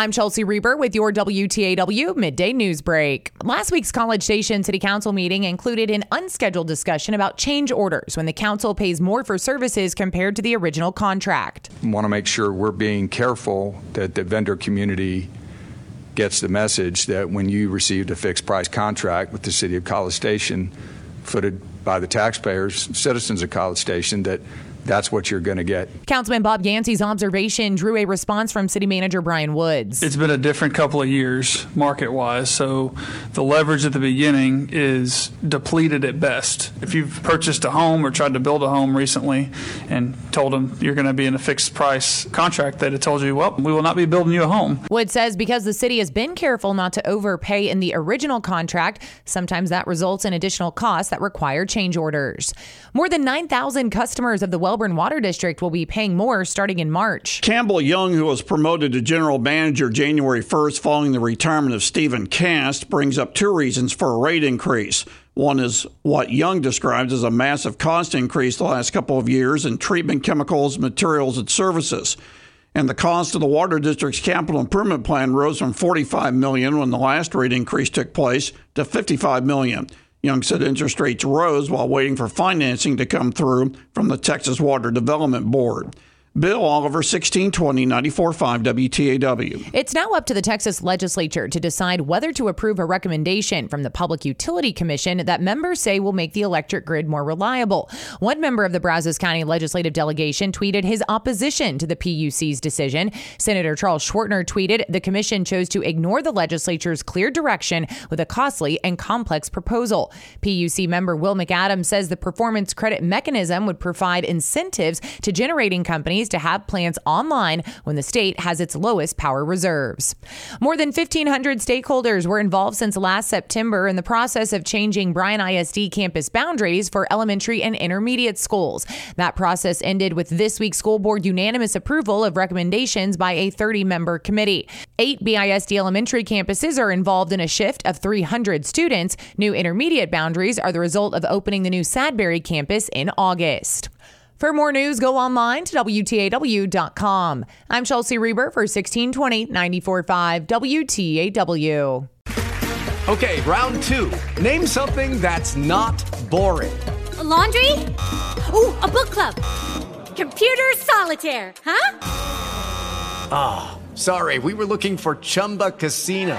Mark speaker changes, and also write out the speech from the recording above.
Speaker 1: I'm Chelsea Reber with your WTAW Midday News Break. Last week's College Station City Council meeting included an unscheduled discussion about change orders when the council pays more for services compared to the original contract.
Speaker 2: Want to make sure we're being careful that the vendor community gets the message that when you received a fixed price contract with the city of College Station, footed by the taxpayers, citizens of College Station, that that's what you're going to get.
Speaker 1: Councilman Bob Yancey's observation drew a response from City Manager Bryan Woods.
Speaker 3: It's been a different couple of years market wise, so the leverage at the beginning is depleted at best. If you've purchased a home or tried to build a home recently and told them you're going to be in a fixed price contract, they'd have told you, well, we will not be building you a home.
Speaker 1: Woods says because the city has been careful not to overpay in the original contract, sometimes that results in additional costs that require change orders. More than 9,000 customers of the Wellborn Water District will be paying more starting in March.
Speaker 4: Campbell Young, who was promoted to general manager January 1st following the retirement of Stephen Cast, brings up two reasons for a rate increase. One is what Young describes as a massive cost increase the last couple of years in treatment chemicals, materials, and services. And the cost of the water district's capital improvement plan rose from 45 million when the last rate increase took place to 55 million. Young said interest rates rose while waiting for financing to come through from the Texas Water Development Board. Bill Oliver, 1620 945 WTAW.
Speaker 1: It's now up to the Texas legislature to decide whether to approve a recommendation from the Public Utility Commission that members say will make the electric grid more reliable. One member of the Brazos County legislative delegation tweeted his opposition to the PUC's decision. Senator Charles Schwertner tweeted the commission chose to ignore the legislature's clear direction with a costly and complex proposal. PUC member Will McAdams says the performance credit mechanism would provide incentives to generating companies to have plants online when the state has its lowest power reserves. More than 1,500 stakeholders were involved since last September in the process of changing Bryan ISD campus boundaries for elementary and intermediate schools. That process ended with this week's school board unanimous approval of recommendations by a 30 member committee. Eight BISD elementary campuses are involved in a shift of 300 students. New intermediate boundaries are the result of opening the new Sadbury campus in August. For more news, go online to WTAW.com. I'm Chelsea Reber for 1620 945 WTAW.
Speaker 5: Okay, round two. Name something that's not boring.
Speaker 6: A laundry? Ooh, a book club. Computer solitaire, huh?
Speaker 5: Ah, oh, sorry, we were looking for Chumba Casino.